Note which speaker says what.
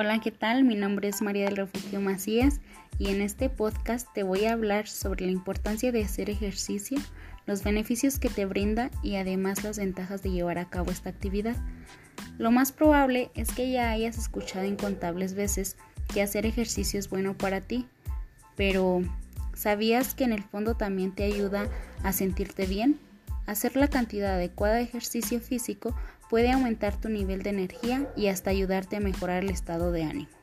Speaker 1: Hola, ¿qué tal? Mi nombre es María del Refugio Macías y en este podcast te voy a hablar sobre la importancia de hacer ejercicio, los beneficios que te brinda y además las ventajas de llevar a cabo esta actividad. Lo más probable es que ya hayas escuchado incontables veces que hacer ejercicio es bueno para ti, pero ¿sabías que en el fondo también te ayuda a sentirte bien? Hacer la cantidad adecuada de ejercicio físico puede aumentar tu nivel de energía y hasta ayudarte a mejorar el estado de ánimo.